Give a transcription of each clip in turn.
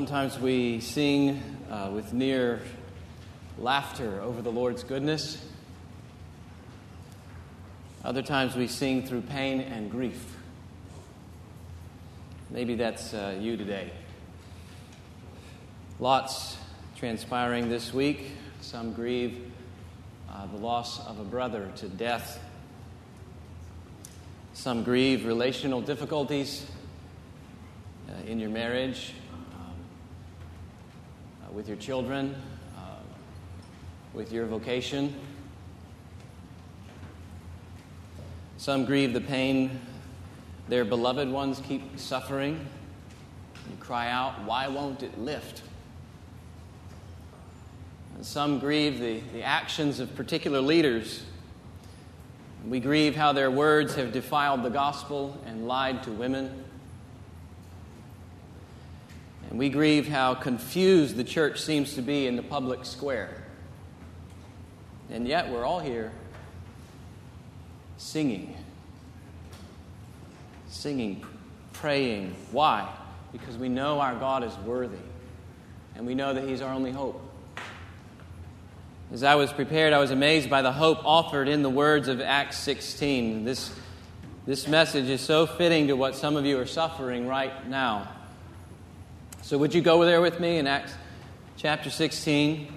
Sometimes we sing uh, with near laughter over the Lord's goodness. Other times we sing through pain and grief. Maybe that's uh, you today. Lots transpiring this week. Some grieve uh, the loss of a brother to death. Some grieve relational difficulties uh, in your marriage, with your children, uh, with your vocation. Some grieve the pain their beloved ones keep suffering. You cry out, Why won't it lift? And some grieve the, the actions of particular leaders. We grieve how their words have defiled the gospel and lied to women. And we grieve how confused the church seems to be in the public square. And yet we're all here singing, singing, praying. Why? Because we know our God is worthy, and we know that He's our only hope. As I was prepared, I was amazed by the hope offered in the words of Acts 16. This, this message is so fitting to what some of you are suffering right now. So, would you go there with me in Acts chapter 16?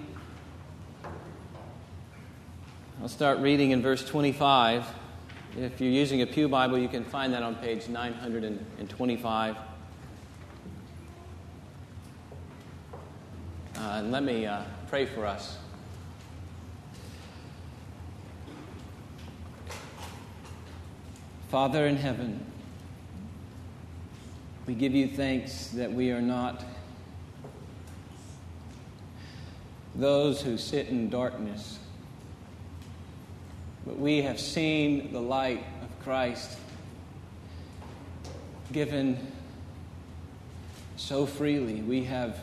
I'll start reading in verse 25. If you're using a Pew Bible, you can find that on page 925. Uh, and let me uh, pray for us. Father in heaven, we give you thanks that we are not those who sit in darkness, but we have seen the light of Christ given so freely. We have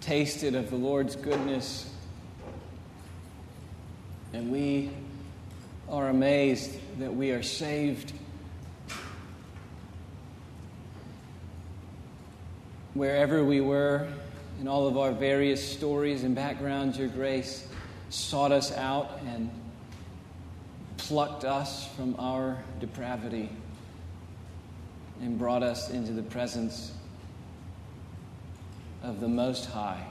tasted of the Lord's goodness, and we are amazed that we are saved. Wherever we were, in all of our various stories and backgrounds, your grace sought us out and plucked us from our depravity and brought us into the presence of the Most High,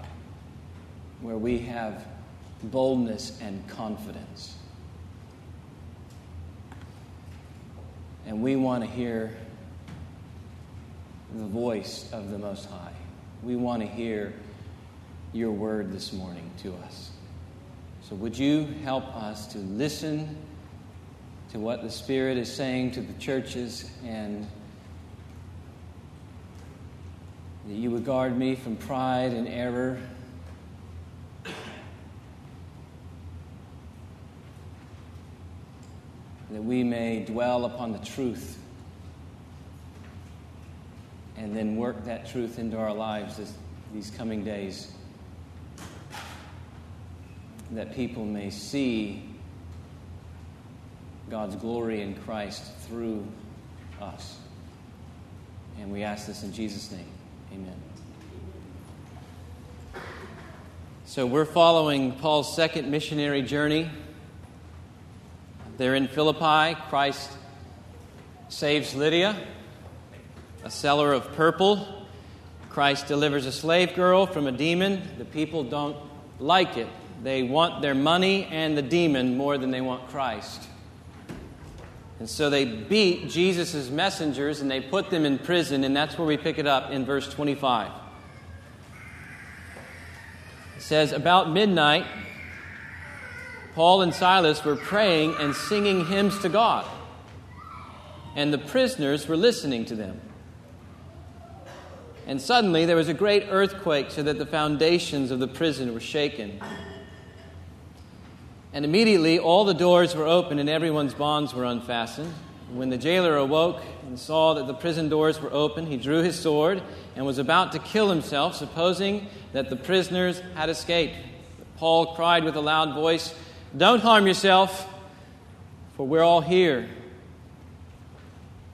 where we have boldness and confidence. And we want to hear the voice of the Most High. We want to hear your word this morning to us. So, would you help us to listen to what the Spirit is saying to the churches and that you would guard me from pride and error that we may dwell upon the truth and then work that truth into our lives this, these coming days. That people may see God's glory in Christ through us. And we ask this in Jesus' name. Amen. So we're following Paul's second missionary journey. They're in Philippi. Christ saves Lydia, a seller of purple. Christ delivers a slave girl from a demon. The people don't like it. They want their money and the demon more than they want Christ. And so they beat Jesus' messengers and they put them in prison, and that's where we pick it up in verse 25. It says, About midnight, Paul and Silas were praying and singing hymns to God, and the prisoners were listening to them. And suddenly there was a great earthquake, so that the foundations of the prison were shaken. And immediately all the doors were opened and everyone's bonds were unfastened. When the jailer awoke and saw that the prison doors were open, he drew his sword and was about to kill himself, supposing that the prisoners had escaped. Paul cried with a loud voice, don't harm yourself, for we're all here.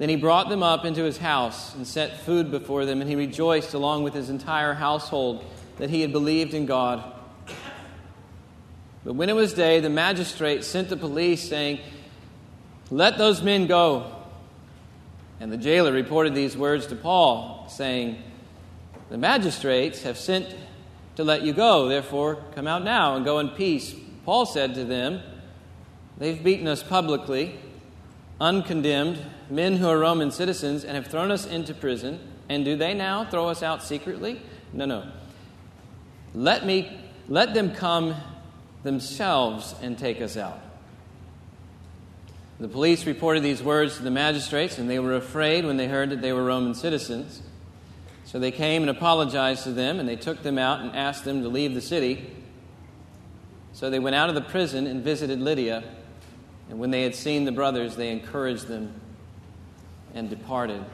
Then he brought them up into his house and set food before them, and he rejoiced along with his entire household that he had believed in God. But when it was day, the magistrate sent the police, saying, Let those men go. And the jailer reported these words to Paul, saying, The magistrates have sent to let you go, therefore come out now and go in peace. Paul said to them, They've beaten us publicly, uncondemned men who are Roman citizens and have thrown us into prison, and do they now throw us out secretly? No, no. Let me let them come themselves and take us out. The police reported these words to the magistrates, and they were afraid when they heard that they were Roman citizens. So they came and apologized to them, and they took them out and asked them to leave the city. So they went out of the prison and visited Lydia. And when they had seen the brothers, they encouraged them and departed.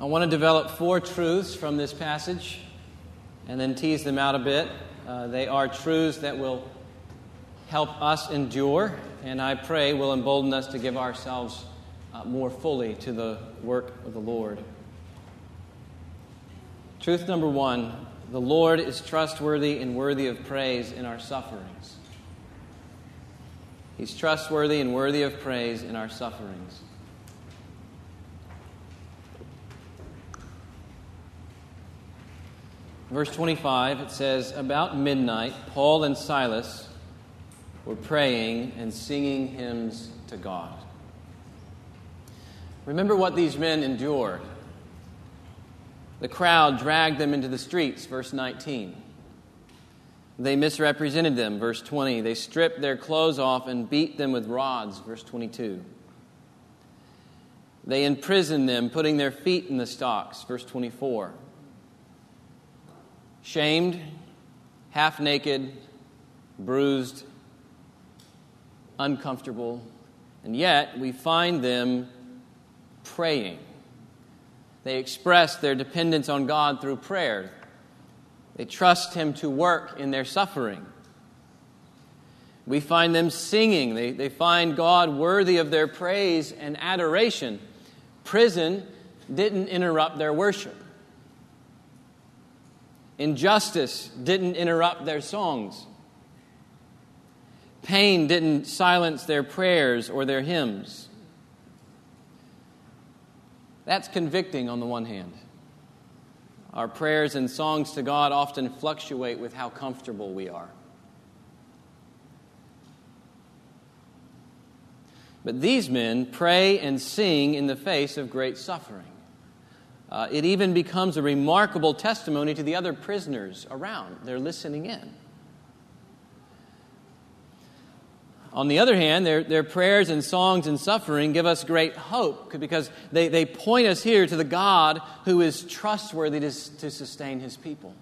I want to develop four truths from this passage and then tease them out a bit. Uh, they are truths that will help us endure, and I pray will embolden us to give ourselves uh, more fully to the work of the Lord. Truth number one the Lord is trustworthy and worthy of praise in our sufferings. He's trustworthy and worthy of praise in our sufferings. Verse 25, it says, About midnight, Paul and Silas were praying and singing hymns to God. Remember what these men endured. The crowd dragged them into the streets, verse 19. They misrepresented them, verse 20. They stripped their clothes off and beat them with rods, verse 22. They imprisoned them, putting their feet in the stocks, verse 24. Shamed, half naked, bruised, uncomfortable, and yet we find them praying. They express their dependence on God through prayer. They trust Him to work in their suffering. We find them singing. They, they find God worthy of their praise and adoration. Prison didn't interrupt their worship, injustice didn't interrupt their songs, pain didn't silence their prayers or their hymns. That's convicting on the one hand. Our prayers and songs to God often fluctuate with how comfortable we are. But these men pray and sing in the face of great suffering. Uh, it even becomes a remarkable testimony to the other prisoners around. They're listening in. On the other hand, their, their prayers and songs and suffering give us great hope because they, they point us here to the God who is trustworthy to, to sustain his people.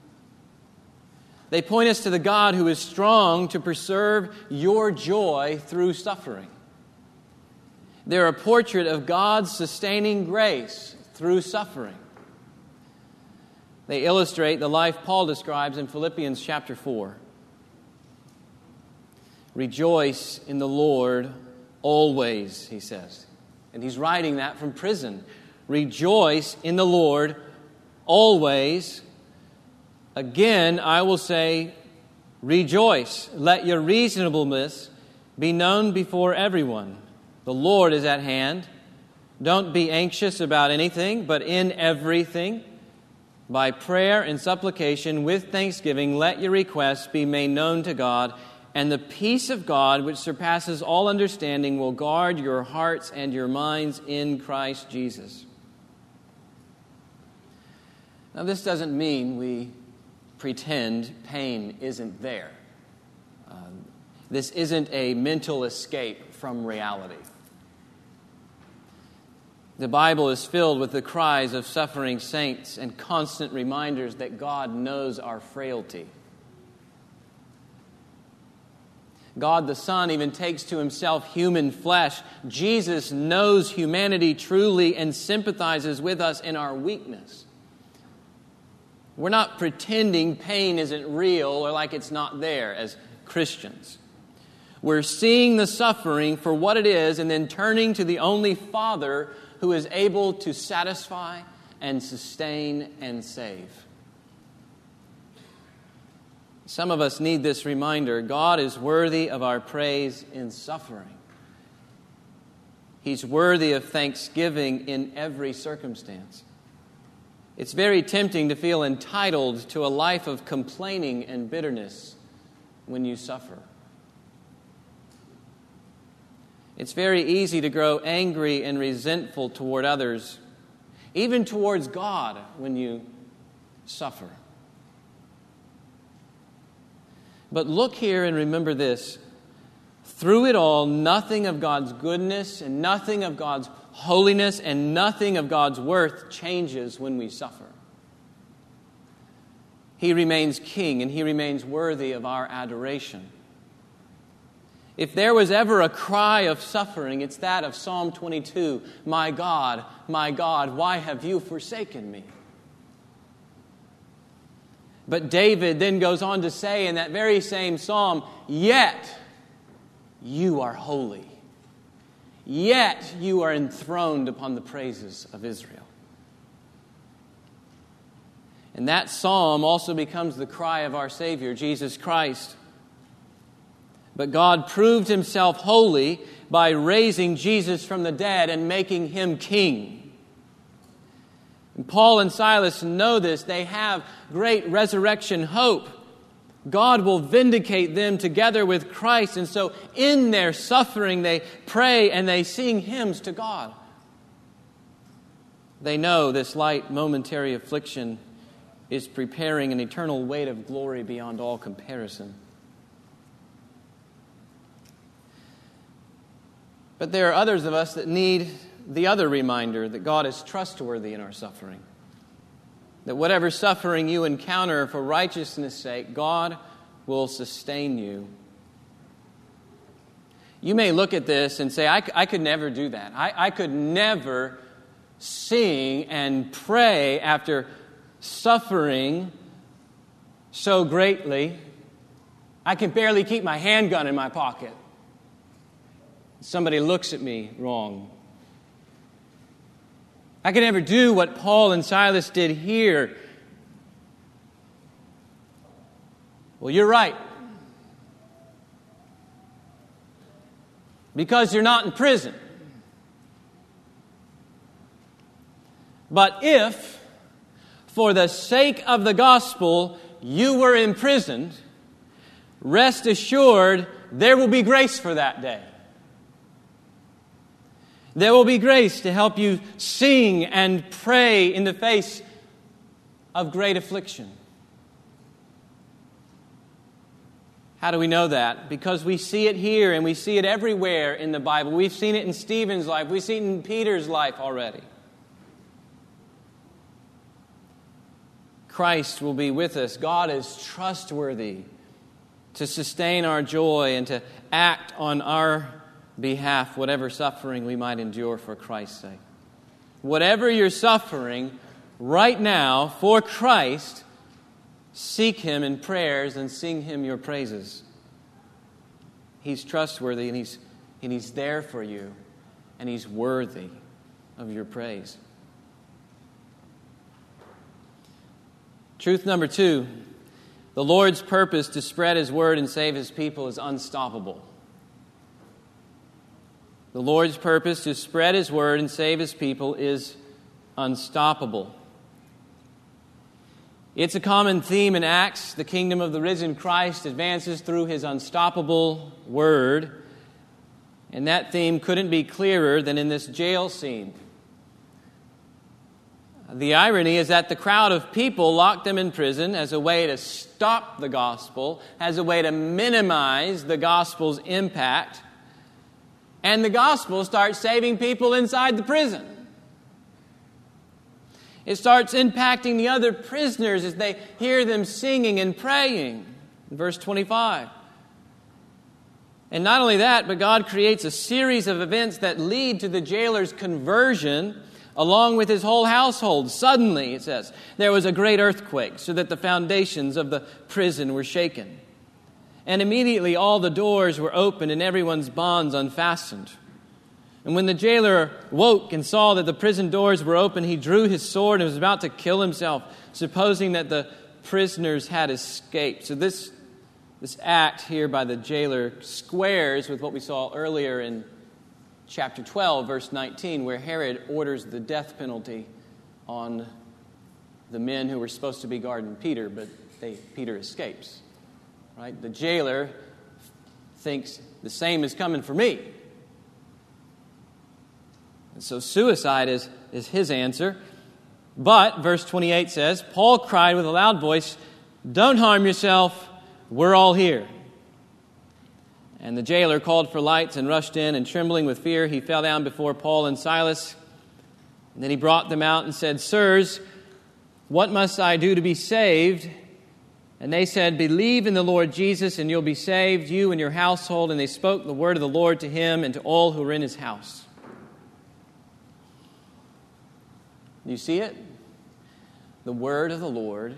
They point us to the God who is strong to preserve your joy through suffering. They're a portrait of God's sustaining grace through suffering. They illustrate the life Paul describes in Philippians chapter 4. Rejoice in the Lord always, he says. And he's writing that from prison. Rejoice in the Lord always. Again, I will say, rejoice. Let your reasonableness be known before everyone. The Lord is at hand. Don't be anxious about anything, but in everything, by prayer and supplication with thanksgiving, let your requests be made known to God and the peace of God, which surpasses all understanding, will guard your hearts and your minds in Christ Jesus. Now, this doesn't mean we pretend pain isn't there. Um, This isn't a mental escape from reality. The Bible is filled with the cries of suffering saints and constant reminders that God knows our frailty. God the Son even takes to himself human flesh. Jesus knows humanity truly and sympathizes with us in our weakness. We're not pretending pain isn't real or like it's not there as Christians. We're seeing the suffering for what it is and then turning to the only Father who is able to satisfy and sustain and save. Some of us need this reminder God is worthy of our praise in suffering. He's worthy of thanksgiving in every circumstance. It's very tempting to feel entitled to a life of complaining and bitterness when you suffer. It's very easy to grow angry and resentful toward others, even towards God when you suffer. But look here and remember this. Through it all, nothing of God's goodness and nothing of God's holiness and nothing of God's worth changes when we suffer. He remains king and he remains worthy of our adoration. If there was ever a cry of suffering, it's that of Psalm 22 My God, my God, why have you forsaken me? But David then goes on to say in that very same psalm, Yet you are holy, yet you are enthroned upon the praises of Israel. And that psalm also becomes the cry of our Savior, Jesus Christ. But God proved himself holy by raising Jesus from the dead and making him king. Paul and Silas know this. They have great resurrection hope. God will vindicate them together with Christ. And so, in their suffering, they pray and they sing hymns to God. They know this light momentary affliction is preparing an eternal weight of glory beyond all comparison. But there are others of us that need the other reminder that God is trustworthy in our suffering. That whatever suffering you encounter for righteousness' sake, God will sustain you. You may look at this and say, I, I could never do that. I, I could never sing and pray after suffering so greatly. I can barely keep my handgun in my pocket somebody looks at me wrong. I can never do what Paul and Silas did here. Well, you're right. Because you're not in prison. But if, for the sake of the gospel, you were imprisoned, rest assured there will be grace for that day. There will be grace to help you sing and pray in the face of great affliction. How do we know that? Because we see it here and we see it everywhere in the Bible. We've seen it in Stephen's life, we've seen it in Peter's life already. Christ will be with us. God is trustworthy to sustain our joy and to act on our behalf whatever suffering we might endure for Christ's sake. Whatever you're suffering right now for Christ, seek Him in prayers and sing Him your praises. He's trustworthy and He's, and he's there for you, and He's worthy of your praise. Truth number two the Lord's purpose to spread His word and save His people is unstoppable. The Lord's purpose to spread His word and save His people is unstoppable. It's a common theme in Acts. The kingdom of the risen Christ advances through His unstoppable word. And that theme couldn't be clearer than in this jail scene. The irony is that the crowd of people locked them in prison as a way to stop the gospel, as a way to minimize the gospel's impact. And the gospel starts saving people inside the prison. It starts impacting the other prisoners as they hear them singing and praying. verse 25. And not only that, but God creates a series of events that lead to the jailer's conversion along with his whole household. Suddenly, it says, there was a great earthquake, so that the foundations of the prison were shaken. And immediately all the doors were opened and everyone's bonds unfastened. And when the jailer woke and saw that the prison doors were open, he drew his sword and was about to kill himself, supposing that the prisoners had escaped. So, this, this act here by the jailer squares with what we saw earlier in chapter 12, verse 19, where Herod orders the death penalty on the men who were supposed to be guarding Peter, but they, Peter escapes. Right? The jailer thinks the same is coming for me. And so suicide is, is his answer. But, verse 28 says, Paul cried with a loud voice, Don't harm yourself, we're all here. And the jailer called for lights and rushed in, and trembling with fear, he fell down before Paul and Silas. And then he brought them out and said, Sirs, what must I do to be saved? And they said, Believe in the Lord Jesus, and you'll be saved, you and your household. And they spoke the word of the Lord to him and to all who were in his house. You see it? The word of the Lord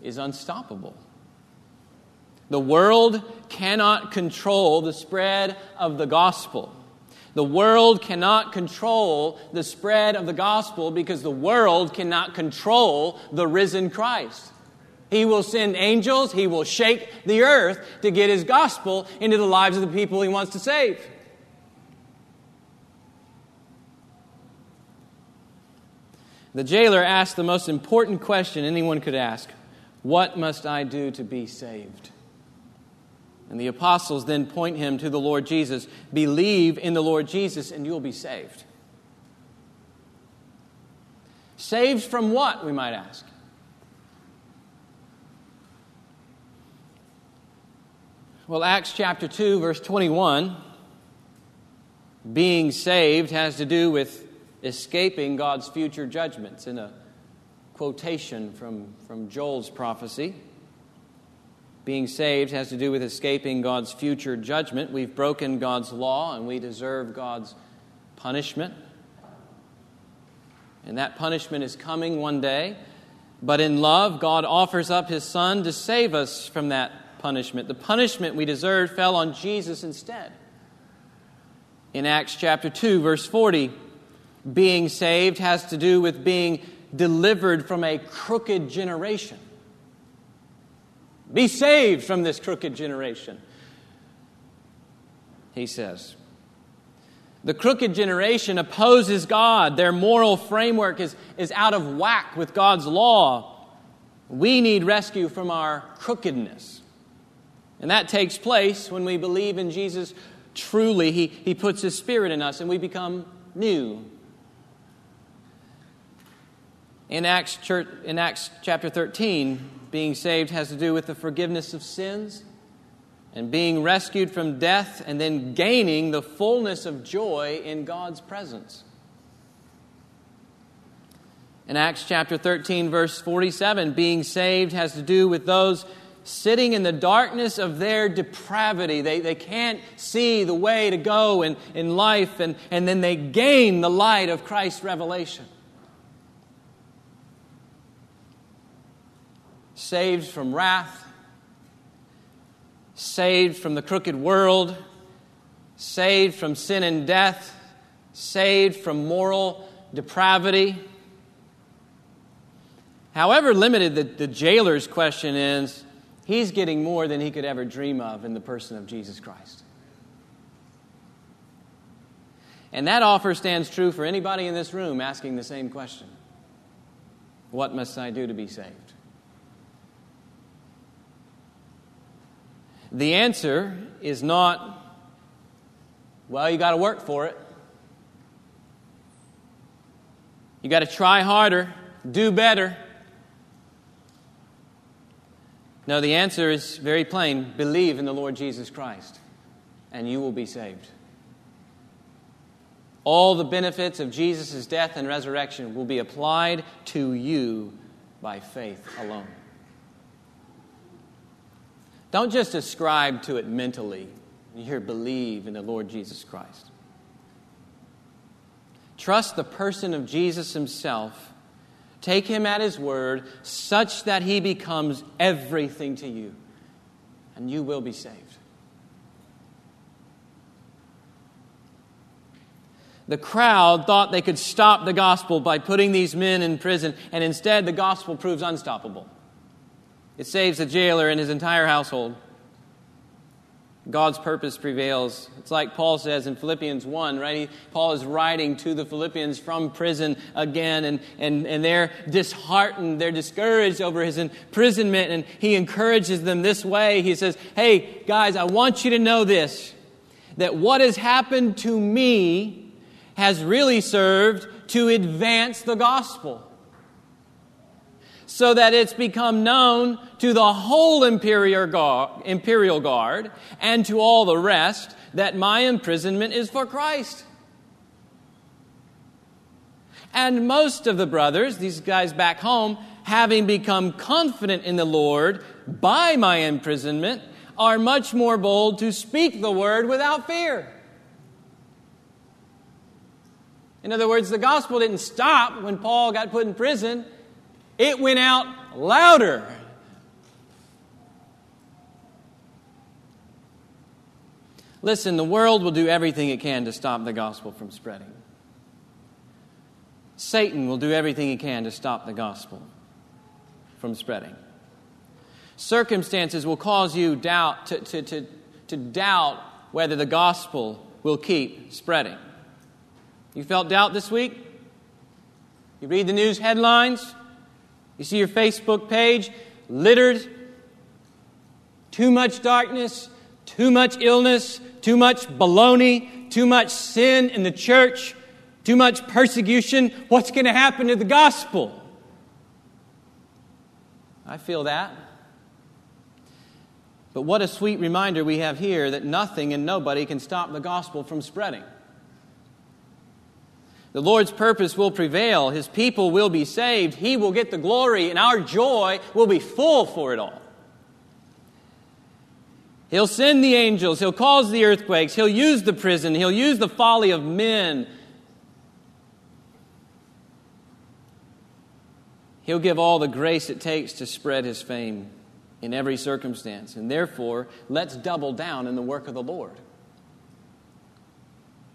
is unstoppable. The world cannot control the spread of the gospel. The world cannot control the spread of the gospel because the world cannot control the risen Christ. He will send angels, he will shake the earth to get his gospel into the lives of the people he wants to save. The jailer asked the most important question anyone could ask What must I do to be saved? And the apostles then point him to the Lord Jesus. Believe in the Lord Jesus and you'll be saved. Saved from what, we might ask? Well, Acts chapter 2, verse 21, being saved has to do with escaping God's future judgments, in a quotation from, from Joel's prophecy. Being saved has to do with escaping God's future judgment. We've broken God's law and we deserve God's punishment. And that punishment is coming one day. But in love, God offers up His Son to save us from that punishment. The punishment we deserved fell on Jesus instead. In Acts chapter 2, verse 40, being saved has to do with being delivered from a crooked generation. Be saved from this crooked generation, he says. The crooked generation opposes God. Their moral framework is, is out of whack with God's law. We need rescue from our crookedness. And that takes place when we believe in Jesus truly. He, he puts His Spirit in us and we become new. In Acts, church, in Acts chapter 13, being saved has to do with the forgiveness of sins and being rescued from death and then gaining the fullness of joy in God's presence. In Acts chapter 13, verse 47, being saved has to do with those sitting in the darkness of their depravity. They, they can't see the way to go in, in life, and, and then they gain the light of Christ's revelation. saved from wrath, saved from the crooked world, saved from sin and death, saved from moral depravity. However limited the, the jailer's question is, he's getting more than he could ever dream of in the person of Jesus Christ. And that offer stands true for anybody in this room asking the same question What must I do to be saved? The answer is not, well, you got to work for it. You got to try harder. do better. No, the answer is very plain believe in the Lord Jesus Christ, and you will be saved. All the benefits of Jesus' death and resurrection will be applied to you by faith alone. Don't just ascribe to it mentally. You hear believe in the Lord Jesus Christ. Trust the person of Jesus himself. Take him at his word such that he becomes everything to you, and you will be saved. The crowd thought they could stop the gospel by putting these men in prison, and instead the gospel proves unstoppable. It saves the jailer and his entire household. God's purpose prevails. It's like Paul says in Philippians 1, right? He, Paul is writing to the Philippians from prison again, and, and, and they're disheartened. They're discouraged over his imprisonment, and he encourages them this way. He says, Hey, guys, I want you to know this that what has happened to me has really served to advance the gospel so that it's become known to the whole imperial guard, and to all the rest that my imprisonment is for Christ. And most of the brothers, these guys back home, having become confident in the Lord by my imprisonment, are much more bold to speak the word without fear. In other words, the gospel didn't stop when Paul got put in prison. It went out louder. Listen, the world will do everything it can to stop the gospel from spreading. Satan will do everything he can to stop the gospel from spreading. Circumstances will cause you doubt to, to, to, to doubt whether the gospel will keep spreading. You felt doubt this week? You read the news headlines? You see your Facebook page littered, too much darkness, too much illness, too much baloney, too much sin in the church, too much persecution. What's going to happen to the gospel? I feel that. But what a sweet reminder we have here that nothing and nobody can stop the gospel from spreading. The Lord's purpose will prevail. His people will be saved. He will get the glory, and our joy will be full for it all. He'll send the angels. He'll cause the earthquakes. He'll use the prison. He'll use the folly of men. He'll give all the grace it takes to spread his fame in every circumstance. And therefore, let's double down in the work of the Lord.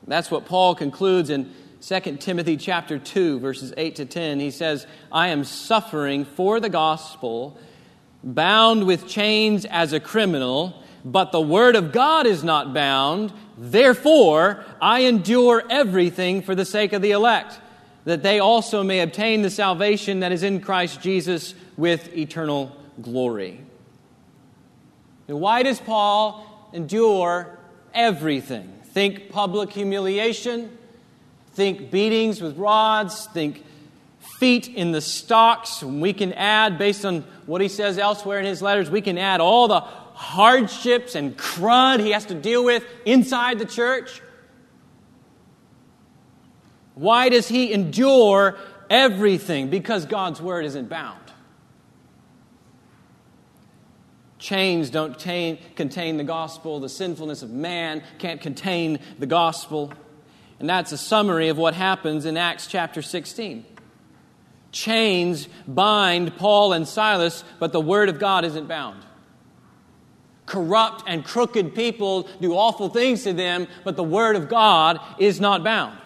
That's what Paul concludes in 2 Timothy chapter 2 verses 8 to 10 he says I am suffering for the gospel bound with chains as a criminal but the word of God is not bound therefore I endure everything for the sake of the elect that they also may obtain the salvation that is in Christ Jesus with eternal glory. Now, why does Paul endure everything? Think public humiliation, Think beatings with rods, think feet in the stocks. We can add, based on what he says elsewhere in his letters, we can add all the hardships and crud he has to deal with inside the church. Why does he endure everything? Because God's word isn't bound. Chains don't contain the gospel. The sinfulness of man can't contain the gospel. And that's a summary of what happens in Acts chapter 16. Chains bind Paul and Silas, but the word of God isn't bound. Corrupt and crooked people do awful things to them, but the word of God is not bound.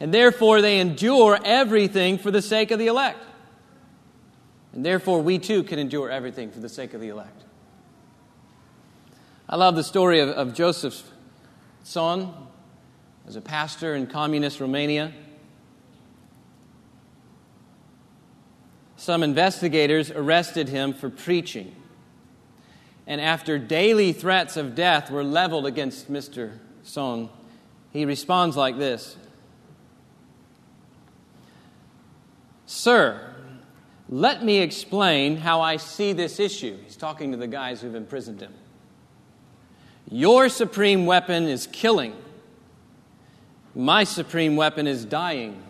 And therefore, they endure everything for the sake of the elect. And therefore, we too can endure everything for the sake of the elect. I love the story of, of Josef Tson, as a pastor in communist Romania. Some investigators arrested him for preaching. And after daily threats of death were leveled against Mr. Tson, he responds like this Sir, let me explain how I see this issue. He's talking to the guys who've imprisoned him. Your supreme weapon is killing. My supreme weapon is dying.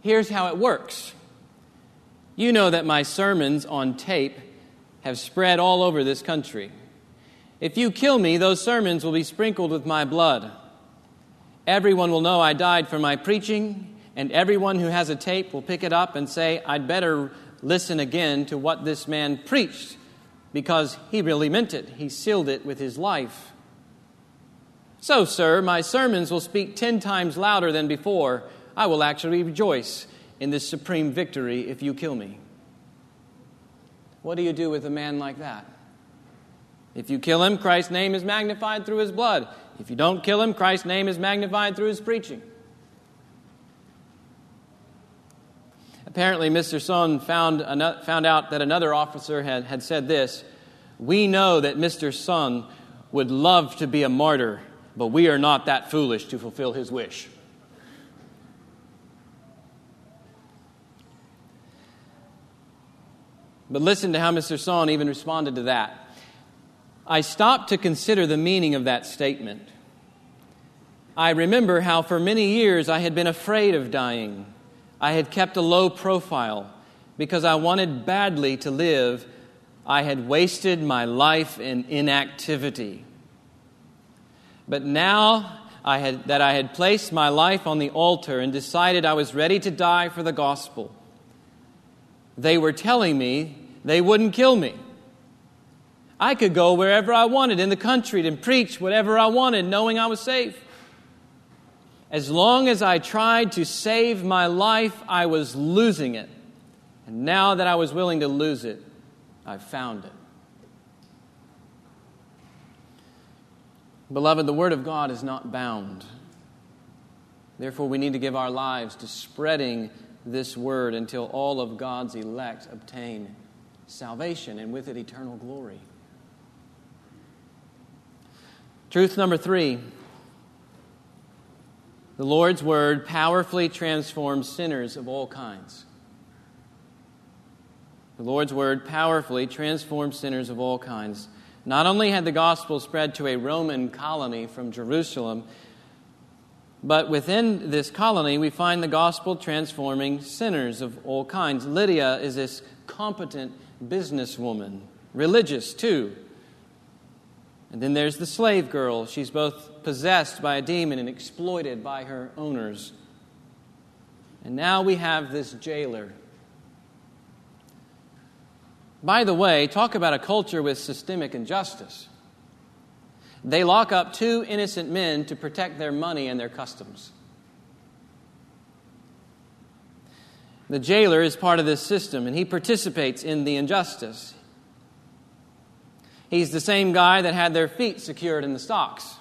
Here's how it works. You know that my sermons on tape have spread all over this country. If you kill me, those sermons will be sprinkled with my blood. Everyone will know I died for my preaching, and everyone who has a tape will pick it up and say, I'd better listen again to what this man preached because he really meant it. He sealed it with his life. So, sir, my sermons will speak ten times louder than before. I will actually rejoice in this supreme victory if you kill me. What do you do with a man like that? If you kill him, Christ's name is magnified through his blood. If you don't kill him, Christ's name is magnified through his preaching. Apparently, Mr. Tson found, found out that another officer had, had said this We know that Mr. Tson would love to be a martyr, but we are not that foolish to fulfill his wish. But listen to how Mr. Tson even responded to that. I stopped to consider the meaning of that statement. I remember how for many years I had been afraid of dying. I had kept a low profile because I wanted badly to live. I had wasted my life in inactivity. But now I had, that I had placed my life on the altar and decided I was ready to die for the gospel, they were telling me they wouldn't kill me. I could go wherever I wanted in the country and preach whatever I wanted, knowing I was safe. As long as I tried to save my life, I was losing it. And now that I was willing to lose it, I found it. Beloved, the Word of God is not bound. Therefore, we need to give our lives to spreading this Word until all of God's elect obtain salvation and with it eternal glory. Truth number three the Lord's word powerfully transforms sinners of all kinds. The Lord's word powerfully transforms sinners of all kinds. Not only had the gospel spread to a Roman colony from Jerusalem, but within this colony, we find the gospel transforming sinners of all kinds. Lydia is this competent businesswoman, religious too. And then there's the slave girl. She's both possessed by a demon and exploited by her owners. And now we have this jailer. By the way, talk about a culture with systemic injustice. They lock up two innocent men to protect their money and their customs. The jailer is part of this system and he participates in the injustice. He's the same guy that had their feet secured in the stocks.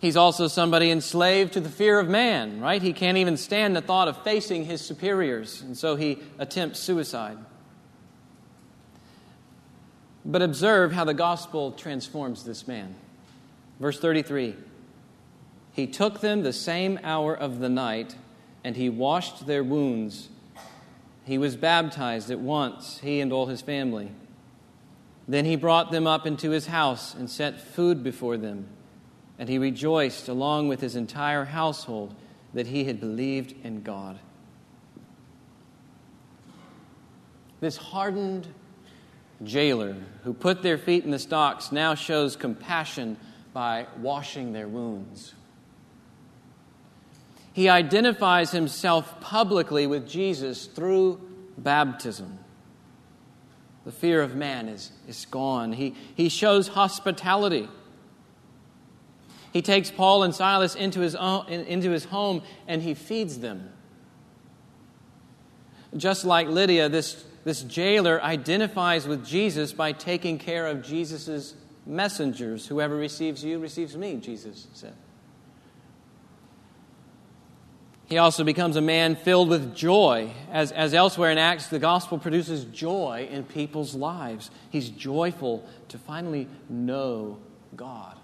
He's also somebody enslaved to the fear of man, right? He can't even stand the thought of facing his superiors, and so he attempts suicide. But observe how the gospel transforms this man. Verse 33 He took them the same hour of the night, and he washed their wounds. He was baptized at once, he and all his family. Then he brought them up into his house and set food before them. And he rejoiced along with his entire household that he had believed in God. This hardened jailer who put their feet in the stocks now shows compassion by washing their wounds. He identifies himself publicly with Jesus through baptism. The fear of man is, is gone. He, he shows hospitality. He takes Paul and Silas into his, own, into his home and he feeds them. Just like Lydia, this, this jailer identifies with Jesus by taking care of Jesus' messengers. Whoever receives you receives me, Jesus said. He also becomes a man filled with joy. As, as elsewhere in Acts, the gospel produces joy in people's lives. He's joyful to finally know God.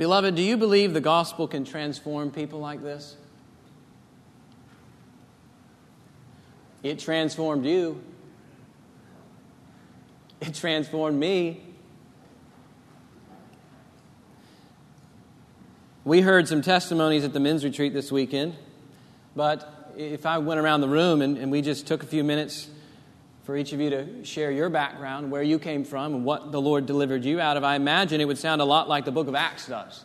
Beloved, do you believe the gospel can transform people like this? It transformed you. It transformed me. We heard some testimonies at the men's retreat this weekend, but if I went around the room and, and we just took a few minutes for each of you to share your background, where you came from, and what the Lord delivered you out of, I imagine it would sound a lot like the book of Acts does.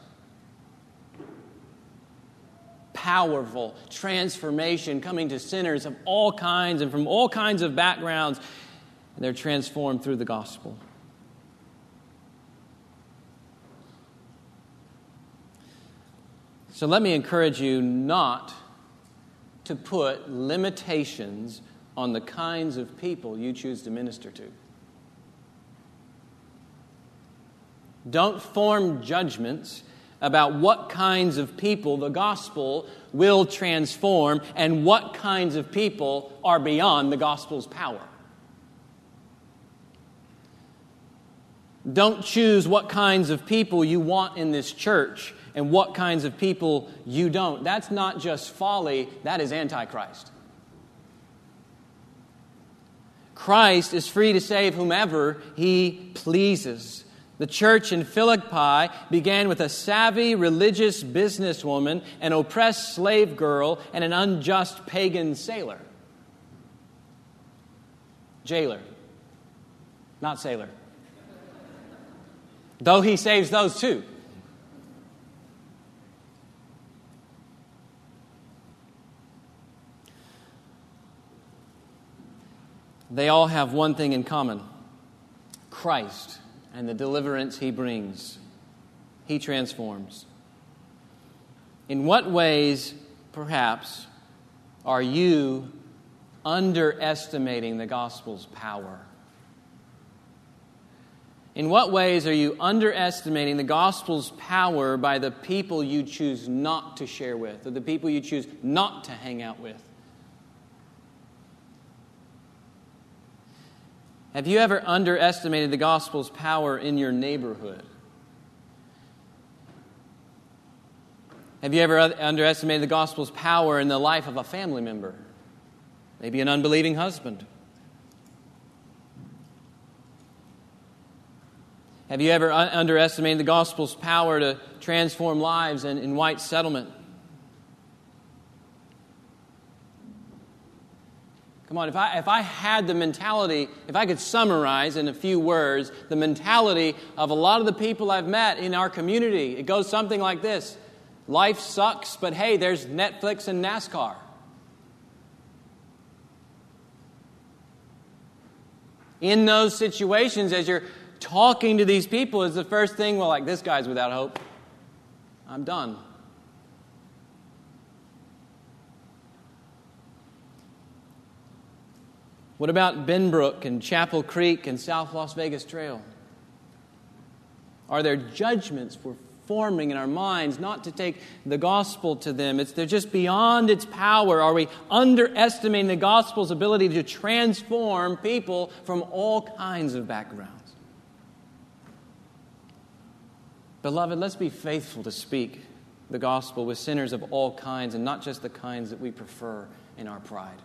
Powerful transformation coming to sinners of all kinds and from all kinds of backgrounds, and they're transformed through the gospel. So let me encourage you not to put limitations on the kinds of people you choose to minister to. Don't form judgments about what kinds of people the gospel will transform and what kinds of people are beyond the gospel's power. Don't choose what kinds of people you want in this church and what kinds of people you don't. That's not just folly, that is antichrist. Christ is free to save whomever he pleases. The church in Philippi began with a savvy religious businesswoman, an oppressed slave girl, and an unjust pagan sailor. Jailer, not sailor. Though he saves those too. They all have one thing in common Christ and the deliverance he brings. He transforms. In what ways, perhaps, are you underestimating the gospel's power? In what ways are you underestimating the gospel's power by the people you choose not to share with or the people you choose not to hang out with? Have you ever underestimated the gospel's power in your neighborhood? Have you ever underestimated the gospel's power in the life of a family member? Maybe an unbelieving husband. Have you ever underestimated the gospel's power to transform lives in, in white settlement? Come on, if I, if I had the mentality, if I could summarize in a few words the mentality of a lot of the people I've met in our community, it goes something like this Life sucks, but hey, there's Netflix and NASCAR. In those situations, as you're talking to these people, is the first thing, well, like, this guy's without hope. I'm done. What about Benbrook and Chapel Creek and South Las Vegas Trail? Are there judgments we're forming in our minds not to take the gospel to them? It's, they're just beyond its power. Are we underestimating the gospel's ability to transform people from all kinds of backgrounds? Beloved, let's be faithful to speak the gospel with sinners of all kinds and not just the kinds that we prefer in our pride.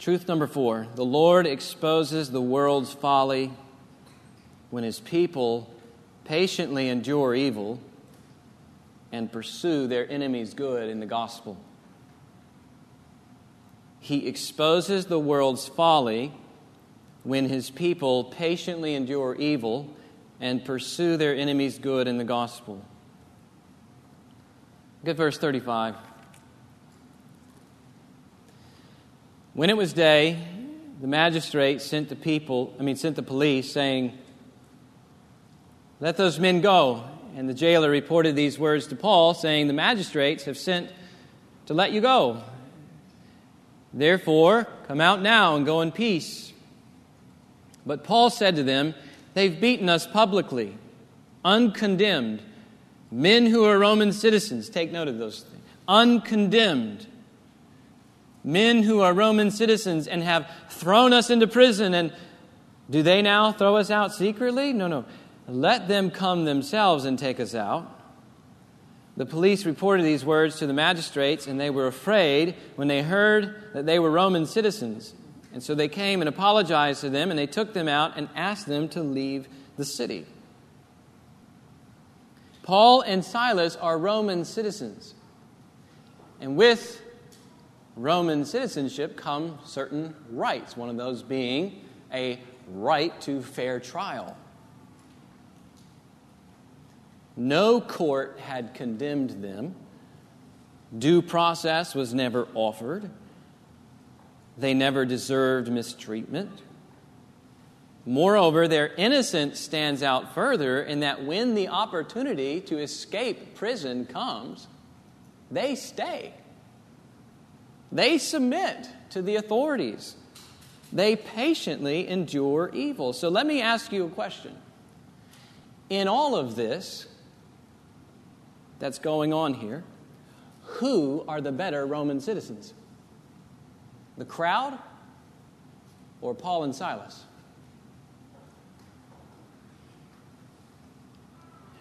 Truth number four the Lord exposes the world's folly when his people patiently endure evil and pursue their enemies' good in the gospel. He exposes the world's folly when his people patiently endure evil and pursue their enemies' good in the gospel. Look at verse 35. When it was day, the magistrate sent the people, I mean, sent the police, saying, Let those men go. And the jailer reported these words to Paul, saying, The magistrates have sent to let you go. Therefore, come out now and go in peace. But Paul said to them, They've beaten us publicly, uncondemned. Men who are Roman citizens, take note of those things, uncondemned men who are Roman citizens and have thrown us into prison. And do they now throw us out secretly? No, no. Let them come themselves and take us out. The police reported these words to the magistrates, and they were afraid when they heard that they were Roman citizens. And so they came and apologized to them, and they took them out and asked them to leave the city. Paul and Silas are Roman citizens. And with Roman citizenship come certain rights, one of those being a right to fair trial. No court had condemned them. Due process was never offered. They never deserved mistreatment. Moreover, their innocence stands out further in that when the opportunity to escape prison comes, they stay. They submit to the authorities. They patiently endure evil. So let me ask you a question. In all of this that's going on here, who are the better Roman citizens? The crowd or Paul and Silas?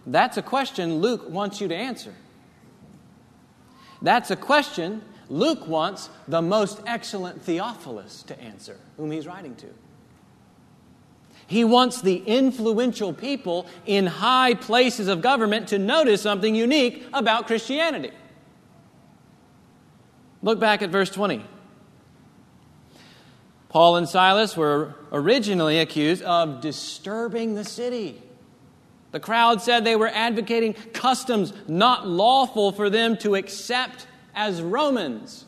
That's a question Luke wants you to answer. That's a question Luke wants the most excellent Theophilus to answer, whom he's writing to. He wants the influential people in high places of government to notice something unique about Christianity. Look back at verse 20. Paul and Silas were originally accused of disturbing the city. The crowd said they were advocating customs not lawful for them to accept as Romans.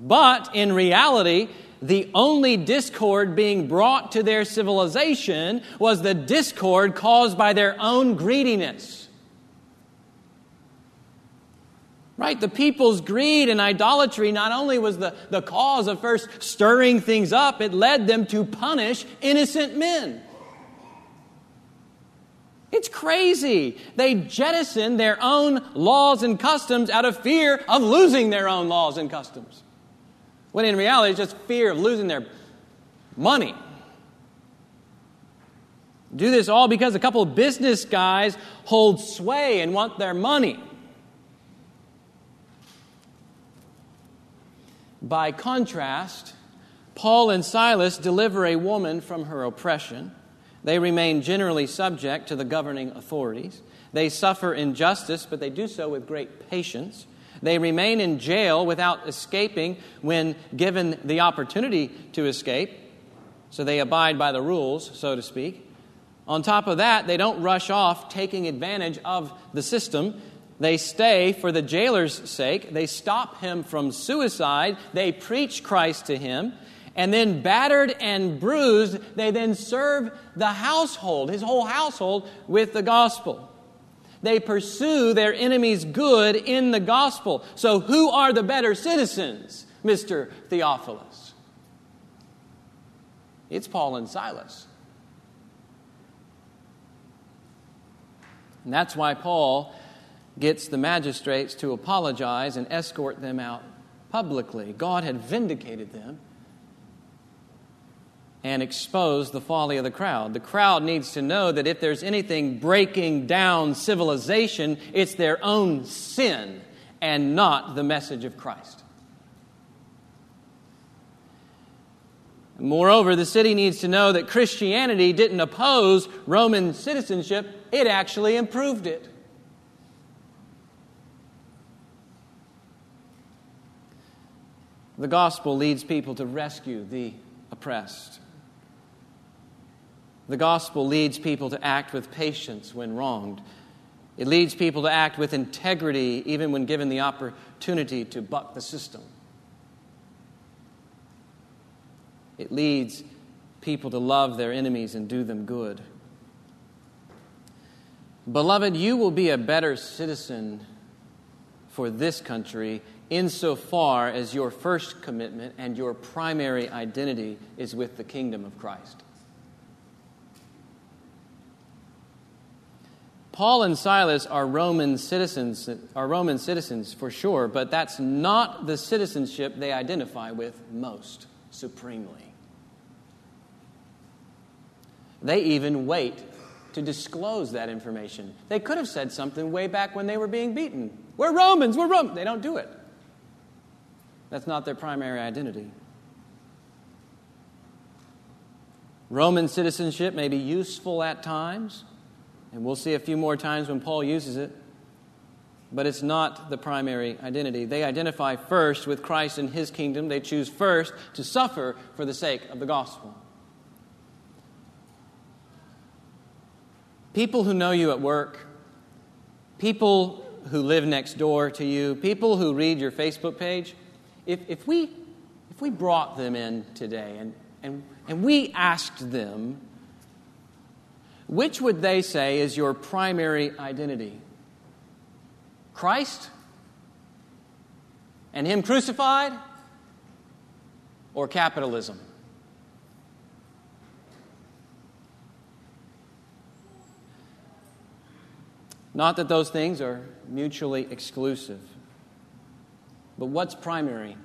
But in reality, the only discord being brought to their civilization was the discord caused by their own greediness. Right? The people's greed and idolatry not only was the, the cause of first stirring things up, it led them to punish innocent men. It's crazy. They jettison their own laws and customs out of fear of losing their own laws and customs. When in reality, it's just fear of losing their money. Do this all because a couple of business guys hold sway and want their money. By contrast, Paul and Silas deliver a woman from her oppression they remain generally subject to the governing authorities. They suffer injustice, but they do so with great patience. They remain in jail without escaping when given the opportunity to escape. So they abide by the rules, so to speak. On top of that, they don't rush off taking advantage of the system. They stay for the jailer's sake. They stop him from suicide. They preach Christ to him and then battered and bruised, they then serve the household, his whole household, with the gospel. They pursue their enemy's good in the gospel. So, who are the better citizens, Mr. Theophilus? It's Paul and Silas. And that's why Paul gets the magistrates to apologize and escort them out publicly. God had vindicated them and expose the folly of the crowd. The crowd needs to know that if there's anything breaking down civilization, it's their own sin and not the message of Christ. Moreover, the city needs to know that Christianity didn't oppose Roman citizenship, it actually improved it. The gospel leads people to rescue the oppressed. The gospel leads people to act with patience when wronged. It leads people to act with integrity even when given the opportunity to buck the system. It leads people to love their enemies and do them good. Beloved, you will be a better citizen for this country insofar as your first commitment and your primary identity is with the kingdom of Christ. Paul and Silas are Roman citizens, are Roman citizens for sure, but that's not the citizenship they identify with most supremely. They even wait to disclose that information. They could have said something way back when they were being beaten. We're Romans, we're Romans. They don't do it. That's not their primary identity. Roman citizenship may be useful at times, and we'll see a few more times when Paul uses it, but it's not the primary identity. They identify first with Christ and his kingdom. They choose first to suffer for the sake of the gospel. People who know you at work, people who live next door to you, people who read your Facebook page, if, if, we, if we brought them in today and, and, and we asked them, which would they say is your primary identity? Christ? And Him crucified? Or capitalism? Not that those things are mutually exclusive. But what's primary?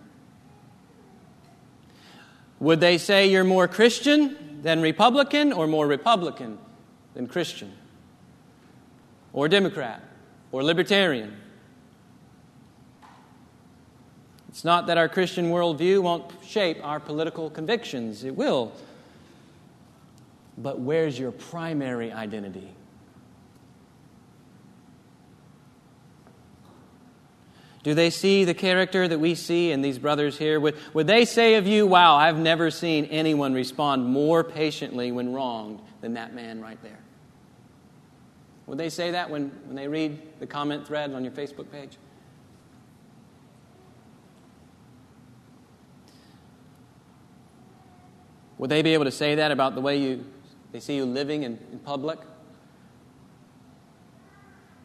Would they say you're more Christian than Republican or more Republican than Christian? Or Democrat or Libertarian? It's not that our Christian worldview won't shape our political convictions, it will. But where's your primary identity? Do they see the character that we see in these brothers here? Would, would they say of you, wow, I've never seen anyone respond more patiently when wronged than that man right there? Would they say that when, when they read the comment thread on your Facebook page? Would they be able to say that about the way you, they see you living in, in public?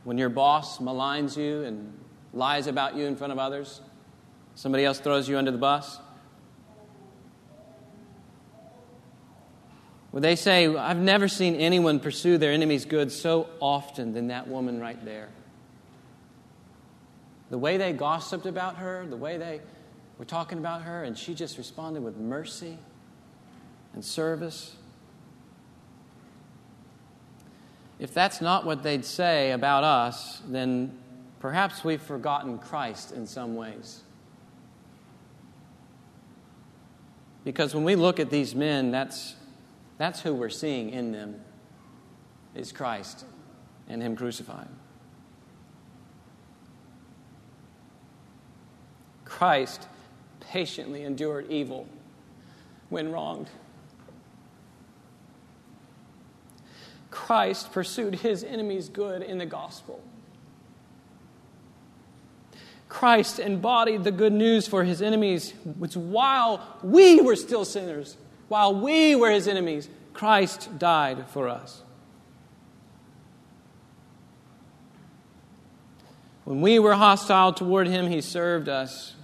When your boss maligns you and lies about you in front of others, somebody else throws you under the bus? Would they say, I've never seen anyone pursue their enemy's good so often than that woman right there? The way they gossiped about her, the way they were talking about her, and she just responded with mercy and service. If that's not what they'd say about us, then Perhaps we've forgotten Christ in some ways. Because when we look at these men, that's, that's who we're seeing in them is Christ and Him crucified. Christ patiently endured evil when wronged. Christ pursued his enemies' good in the gospel. Christ embodied the good news for his enemies, which while we were still sinners, while we were his enemies, Christ died for us. When we were hostile toward him, he served us.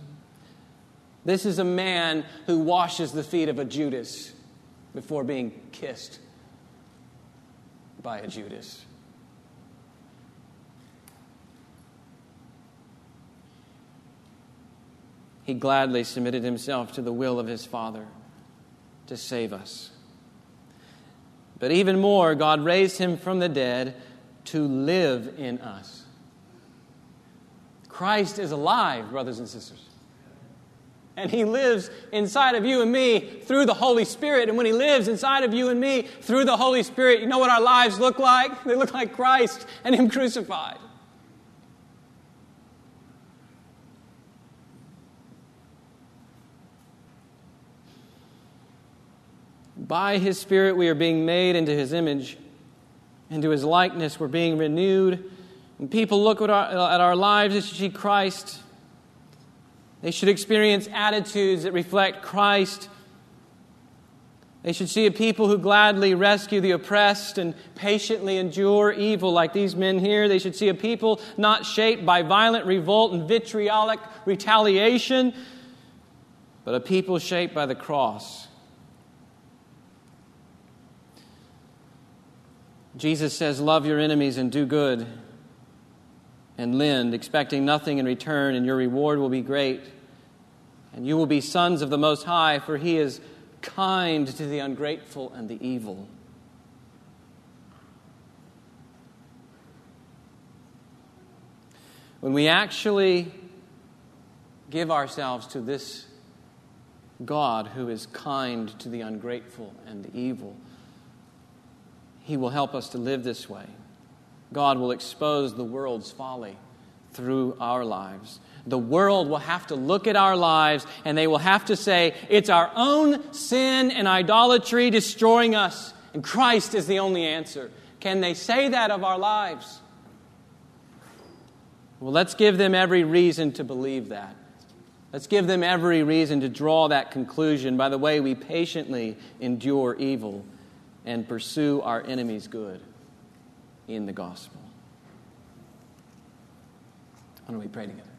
This is a man who washes the feet of a Judas before being kissed by a Judas. he gladly submitted himself to the will of his Father to save us. But even more, God raised him from the dead to live in us. Christ is alive, brothers and sisters. And he lives inside of you and me through the Holy Spirit. And when he lives inside of you and me through the Holy Spirit, you know what our lives look like? They look like Christ and him crucified. By His Spirit, we are being made into His image, into His likeness. We're being renewed. When people look at our, at our lives, they should see Christ. They should experience attitudes that reflect Christ. They should see a people who gladly rescue the oppressed and patiently endure evil, like these men here. They should see a people not shaped by violent revolt and vitriolic retaliation, but a people shaped by the cross Jesus says, Love your enemies and do good and lend, expecting nothing in return, and your reward will be great. And you will be sons of the Most High, for He is kind to the ungrateful and the evil. When we actually give ourselves to this God who is kind to the ungrateful and the evil, He will help us to live this way. God will expose the world's folly through our lives. The world will have to look at our lives and they will have to say, it's our own sin and idolatry destroying us, and Christ is the only answer. Can they say that of our lives? Well, let's give them every reason to believe that. Let's give them every reason to draw that conclusion by the way we patiently endure evil and pursue our enemy's good in the gospel. Why don't we pray together?